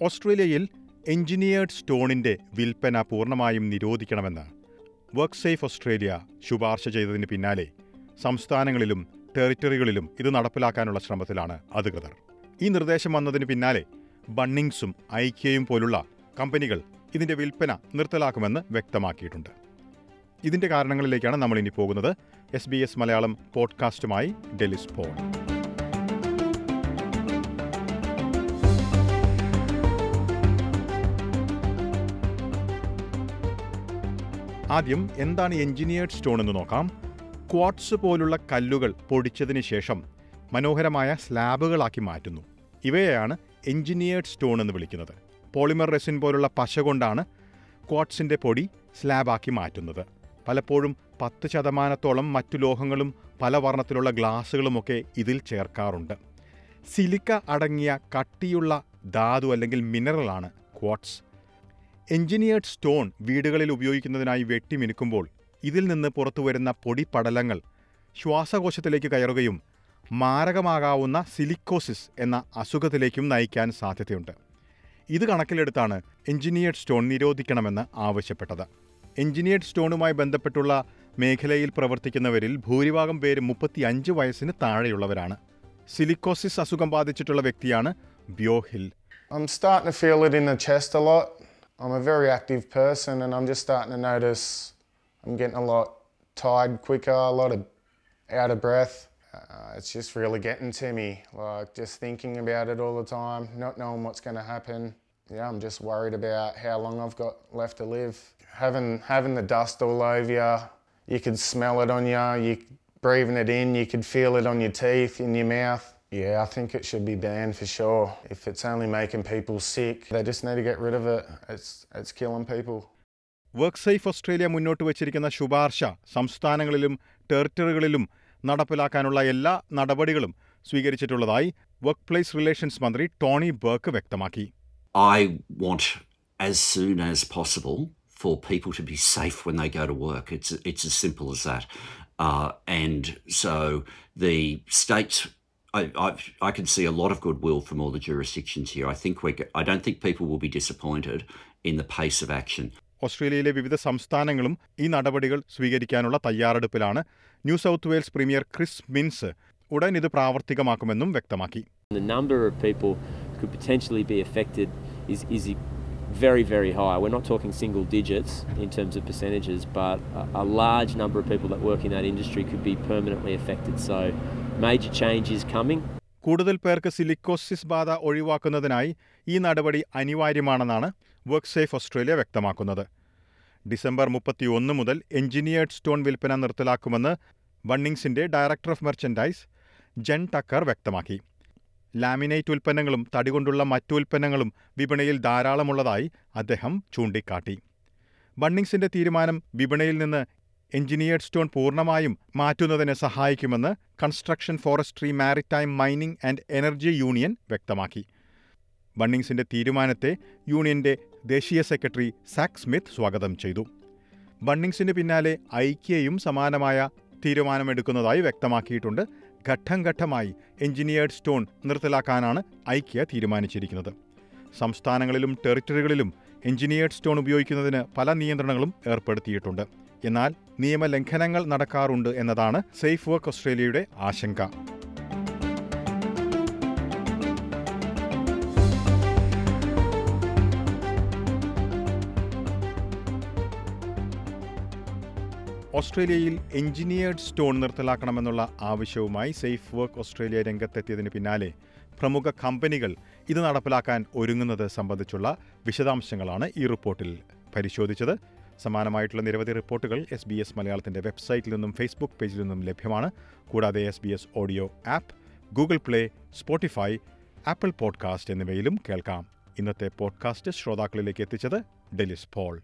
ഓസ്ട്രേലിയയിൽ എഞ്ചിനീയേർഡ് സ്റ്റോണിന്റെ വിൽപ്പന പൂർണമായും നിരോധിക്കണമെന്ന് വർക്ക് സേഫ് ഓസ്ട്രേലിയ ശുപാർശ ചെയ്തതിന് പിന്നാലെ സംസ്ഥാനങ്ങളിലും ടെറിറ്ററികളിലും ഇത് നടപ്പിലാക്കാനുള്ള ശ്രമത്തിലാണ് അധികൃതർ. ഈ നിർദ്ദേശം വന്നതിന് പിന്നാലെ ബണ്ണിങ്സും ഐക്യയും പോലുള്ള കമ്പനികൾ ഇതിന്റെ വിൽപ്പന നിർത്തലാക്കുമെന്ന് വ്യക്തമാക്കിയിട്ടുണ്ട്. ഇതിന്റെ കാരണങ്ങളിലേക്കാണ് നമ്മൾ ഇനി പോകുന്നത്. എസ് ബി എസ് മലയാളം പോഡ്കാസ്റ്റുമായി ഡെലിസ് പോൾ. ആദ്യം എന്താണ് എഞ്ചിനീയേർഡ് സ്റ്റോൺ എന്ന് നോക്കാം. ക്വാർട്സ് പോലുള്ള കല്ലുകൾ പൊടിച്ചതിന് ശേഷം മനോഹരമായ സ്ലാബുകളാക്കി മാറ്റുന്നു. ഇവയെയാണ് എഞ്ചിനീയേർഡ് സ്റ്റോൺ എന്ന് വിളിക്കുന്നത്. പോളിമർ റെസിൻ പോലുള്ള പശ കൊണ്ടാണ് ക്വാർട്സിന്റെ പൊടി സ്ലാബാക്കി മാറ്റുന്നത്. പലപ്പോഴും പത്ത് ശതമാനത്തോളം മറ്റു ലോഹങ്ങളും പല വർണത്തിലുള്ള ഗ്ലാസുകളുമൊക്കെ ഇതിൽ ചേർക്കാറുണ്ട്. സിലിക്ക അടങ്ങിയ കട്ടിയുള്ള ധാതു അല്ലെങ്കിൽ മിനറലാണ് ക്വാട്സ് എഞ്ചിനീയേർഡ് സ്റ്റോൺ വീടുകളിൽ ഉപയോഗിക്കുന്നതിനായി വെട്ടിമിനുക്കുമ്പോൾ ഇതിൽ നിന്ന് പുറത്തുവരുന്ന പൊടിപടലങ്ങൾ ശ്വാസകോശത്തിലേക്ക് കയറുകയും മാരകമാകാവുന്ന സിലിക്കോസിസ് എന്ന അസുഖത്തിലേക്കും നയിക്കാൻ സാധ്യതയുണ്ട്. ഇത് കണക്കിലെടുത്താണ് എഞ്ചിനീയേർഡ് സ്റ്റോൺ നിരോധിക്കണമെന്ന് ആവശ്യപ്പെട്ടത്. എഞ്ചിനീയേർഡ് സ്റ്റോണുമായി ബന്ധപ്പെട്ടുള്ള മേഖലയിൽ പ്രവർത്തിക്കുന്നവരിൽ ഭൂരിഭാഗം പേര് മുപ്പത്തിയഞ്ച് വയസ്സിന് താഴെയുള്ളവരാണ്. സിലിക്കോസിസ് അസുഖം ബാധിച്ചിട്ടുള്ള വ്യക്തിയാണ് ബ്യോഹിൽ. I'm starting to feel it in the chest a lot. I'm a very active person and I'm just starting to notice I'm getting a lot tired quicker, a lot of out of breath. Uh, it's just really getting to me, like just thinking about it all the time, not knowing what's going to happen. Yeah, I'm just worried about how long I've got left to live. Having having the dust all over you, you could smell it on you. You breathing it in, you could feel it on your teeth, in your mouth. Yeah, I think it should be banned for sure. If it's only making people sick, they just need to get rid of it. It's it's killing people. Work Safe Australia മുന്നോട്ട് വച്ചിരിക്കുന്ന ശുപാർശ സംസ്ഥാനങ്ങളിലും ടെറിട്ടറികളിലും നടപ്പിലാക്കാനുള്ള എല്ലാ നടപടികളും സ്വീകരിച്ചിട്ടുള്ളതായി workplace relations മന്ത്രി ടോണി ബർക്ക് വ്യക്തമാക്കി I want as soon as possible for people to be safe when they go to work. It's it's as simple as that. Uh, and so the states, I, I I can see a lot of goodwill from all the jurisdictions here. I think we I don't think people will be disappointed in the pace of action. ഓസ്ട്രേലിയയിലെ വിവിധ സംസ്ഥാനങ്ങളും ഈ നടപടികൾ സ്വീകരിക്കാനുള്ള തയ്യാറെടുപ്പിലാണ് New South Wales premier Chris Minns ഉടൻ ഇത് പ്രാവർത്തികമാക്കുമെന്നും വ്യക്തമാക്കി The number of people who could potentially be affected is, is very, very high. We're not talking single digits in terms of percentages, but a, a large number of people that work in that industry could be permanently affected. So, major change is coming. കൂടുതൽ പേർക്ക് silicosis ബാധ ഒഴിവാക്കുന്നതിനായി ഈ നടപടി അനിവാര്യമാണെന്നാണ് work safe Australia വ്യക്തമാക്കുന്നത്. December മുപ്പത്തിയൊന്ന് മുതൽ എഞ്ചിനീയേർഡ് സ്റ്റോൺ വിൽപ്പന നിർത്തലാക്കുമെന്ന് വണ്ണിങ്സിന്റെ director of merchandise Jen Tucker വ്യക്തമാക്കി. ലാമിനേറ്റ് ഉൽപ്പന്നങ്ങളും തടികൊണ്ടുള്ള മറ്റു ഉൽപ്പന്നങ്ങളും വിപണിയിൽ ധാരാളമുള്ളതായി അദ്ദേഹം ചൂണ്ടിക്കാട്ടി. ബണ്ണിങ്സിന്റെ തീരുമാനം വിപണിയിൽ നിന്ന് എഞ്ചിനീയേർഡ് സ്റ്റോൺ പൂർണമായും മാറ്റുന്നതിന് സഹായിക്കുമെന്ന് construction forestry maritime mining and energy union വ്യക്തമാക്കി. ബണ്ണിങ്സിന്റെ തീരുമാനത്തെ യൂണിയന്റെ ദേശീയ സെക്രട്ടറി സാക് സ്മിത്ത് സ്വാഗതം ചെയ്തു. ബണ്ണിങ്സിന് പിന്നാലെ ഐക്യയും സമാനമായ തീരുമാനമെടുക്കുന്നതായി വ്യക്തമാക്കിയിട്ടുണ്ട്. ഘട്ടം ഘട്ടമായി എഞ്ചിനീയേർഡ് സ്റ്റോൺ നിർത്തലാക്കാനാണ് ഐക്യ തീരുമാനിച്ചിരിക്കുന്നത്. സംസ്ഥാനങ്ങളിലും ടെറിട്ടറികളിലും എഞ്ചിനീയേർഡ് സ്റ്റോൺ ഉപയോഗിക്കുന്നതിന് പല നിയന്ത്രണങ്ങളും ഏർപ്പെടുത്തിയിട്ടുണ്ട്. എന്നാൽ നിയമലംഘനങ്ങൾ നടക്കാറുണ്ട് എന്നതാണ് സേഫ് വർക്ക് ഓസ്ട്രേലിയയുടെ ആശങ്ക. ഓസ്ട്രേലിയയിൽ എഞ്ചിനീയേർഡ് സ്റ്റോൺ നിർത്തലാക്കണമെന്നുള്ള ആവശ്യവുമായി സേഫ് വർക്ക് ഓസ്ട്രേലിയ രംഗത്തെത്തിയതിന് പിന്നാലെ പ്രമുഖ കമ്പനികൾ ഇത് നടപ്പിലാക്കാൻ ഒരുങ്ങുന്നത് സംബന്ധിച്ചുള്ള വിശദാംശങ്ങളാണ് ഈ റിപ്പോർട്ടിൽ പരിശോധിച്ചത്. സമാനമായിട്ടുള്ള നിരവധി റിപ്പോർട്ടുകൾ എസ് ബി എസ് മലയാളത്തിന്റെ വെബ്സൈറ്റിൽ നിന്നും ഫേസ്ബുക്ക് പേജിൽ നിന്നും ലഭ്യമാണ്. കൂടാതെ S B S audio app Google Play Spotify Apple podcast എന്നിവയിലും കേൾക്കാം. ഇന്നത്തെ പോഡ്കാസ്റ്റ് ശ്രോതാക്കളിലേക്ക് എത്തിച്ചത് ഡെലിസ് പോൾ.